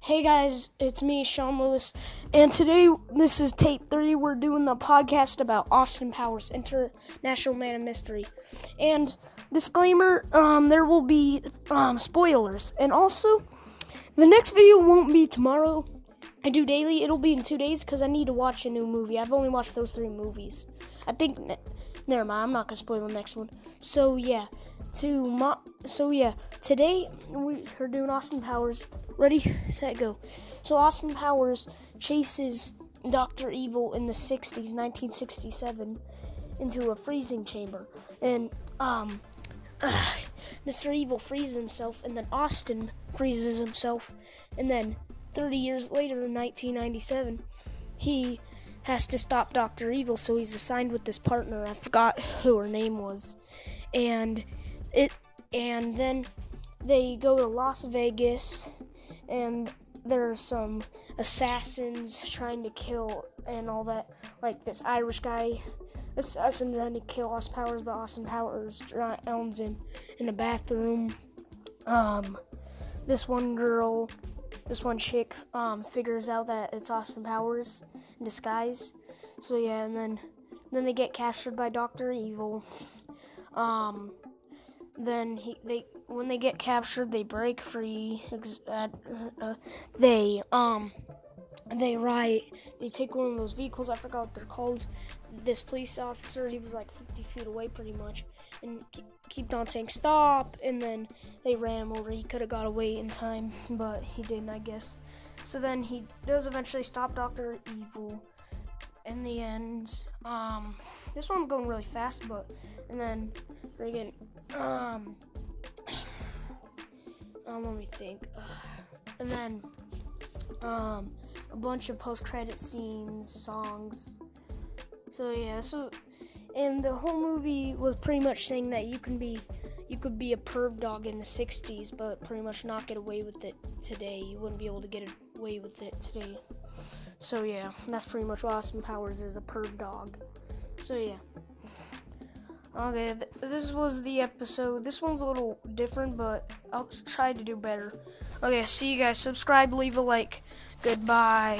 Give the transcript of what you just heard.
Hey guys, it's me, Sean Lewis, and today this is tape three. We're doing the podcast about Austin Powers, International Man of Mystery. And disclaimer: um, there will be um, spoilers, and also the next video won't be tomorrow. I do daily. It'll be in two days because I need to watch a new movie. I've only watched those three movies. I think. Ne- never mind. I'm not gonna spoil the next one. So yeah, to mo- so yeah, today we are doing Austin Powers. Ready, set, go. So Austin Powers chases Doctor Evil in the '60s, 1967, into a freezing chamber, and um, uh, Mr. Evil freezes himself, and then Austin freezes himself, and then 30 years later, in 1997, he has to stop Doctor Evil, so he's assigned with this partner. I forgot who her name was, and it, and then they go to Las Vegas, and there are some assassins trying to kill and all that. Like this Irish guy, assassin trying to kill Austin Powers, but Austin Powers drowns him in a bathroom. Um, this one girl, this one chick, um, figures out that it's Austin Powers in disguise. So yeah, and then then they get captured by Doctor Evil. Um, then he they when they get captured they break free uh, uh, they um they ride they take one of those vehicles i forgot what they're called this police officer he was like 50 feet away pretty much and kept on saying stop! and then they ran him over. He could have got away in time but he didn't i guess. So then he does eventually stop dr evil in the end. Um this one's going really fast but and then again um, um let me think. and then um a bunch of post credit scenes, songs. So yeah, so and the whole movie was pretty much saying that you can be you could be a perv dog in the 60s but pretty much not get away with it today. You wouldn't be able to get away with it today. So yeah, that's pretty much what Austin Powers is a perv dog. So yeah. Okay, th- this was the episode. This one's a little different, but I'll try to do better. Okay, see you guys. Subscribe, leave a like. Goodbye.